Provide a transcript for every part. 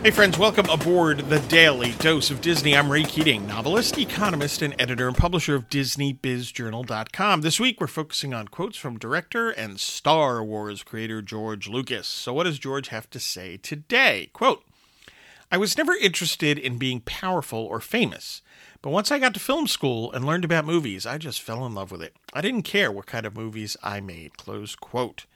Hey, friends, welcome aboard the Daily Dose of Disney. I'm Ray Keating, novelist, economist, and editor and publisher of DisneyBizJournal.com. This week, we're focusing on quotes from director and Star Wars creator George Lucas. So, what does George have to say today? Quote I was never interested in being powerful or famous, but once I got to film school and learned about movies, I just fell in love with it. I didn't care what kind of movies I made. Close quote.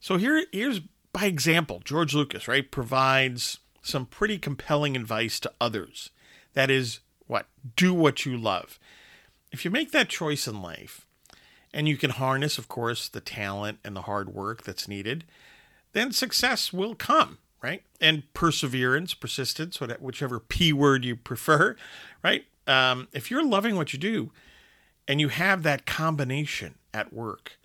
So, here, here's by example, George Lucas, right, provides some pretty compelling advice to others. That is, what? Do what you love. If you make that choice in life, and you can harness, of course, the talent and the hard work that's needed, then success will come, right? And perseverance, persistence, whichever P word you prefer, right? Um, if you're loving what you do and you have that combination at work,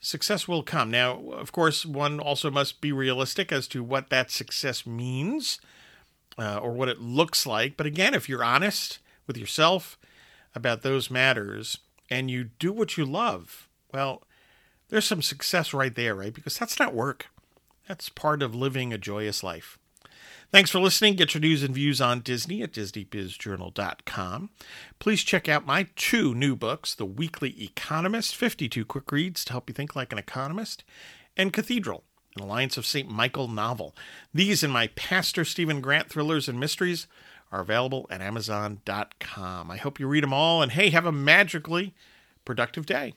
success will come. Now, of course, one also must be realistic as to what that success means uh, or what it looks like. But again, if you're honest with yourself about those matters and you do what you love, well, there's some success right there, right? Because that's not work, that's part of living a joyous life. Thanks for listening. Get your news and views on Disney at DisneyBizJournal.com. Please check out my two new books The Weekly Economist 52 Quick Reads to Help You Think Like an Economist, and Cathedral, an Alliance of St. Michael novel. These and my Pastor Stephen Grant thrillers and mysteries are available at Amazon.com. I hope you read them all, and hey, have a magically productive day.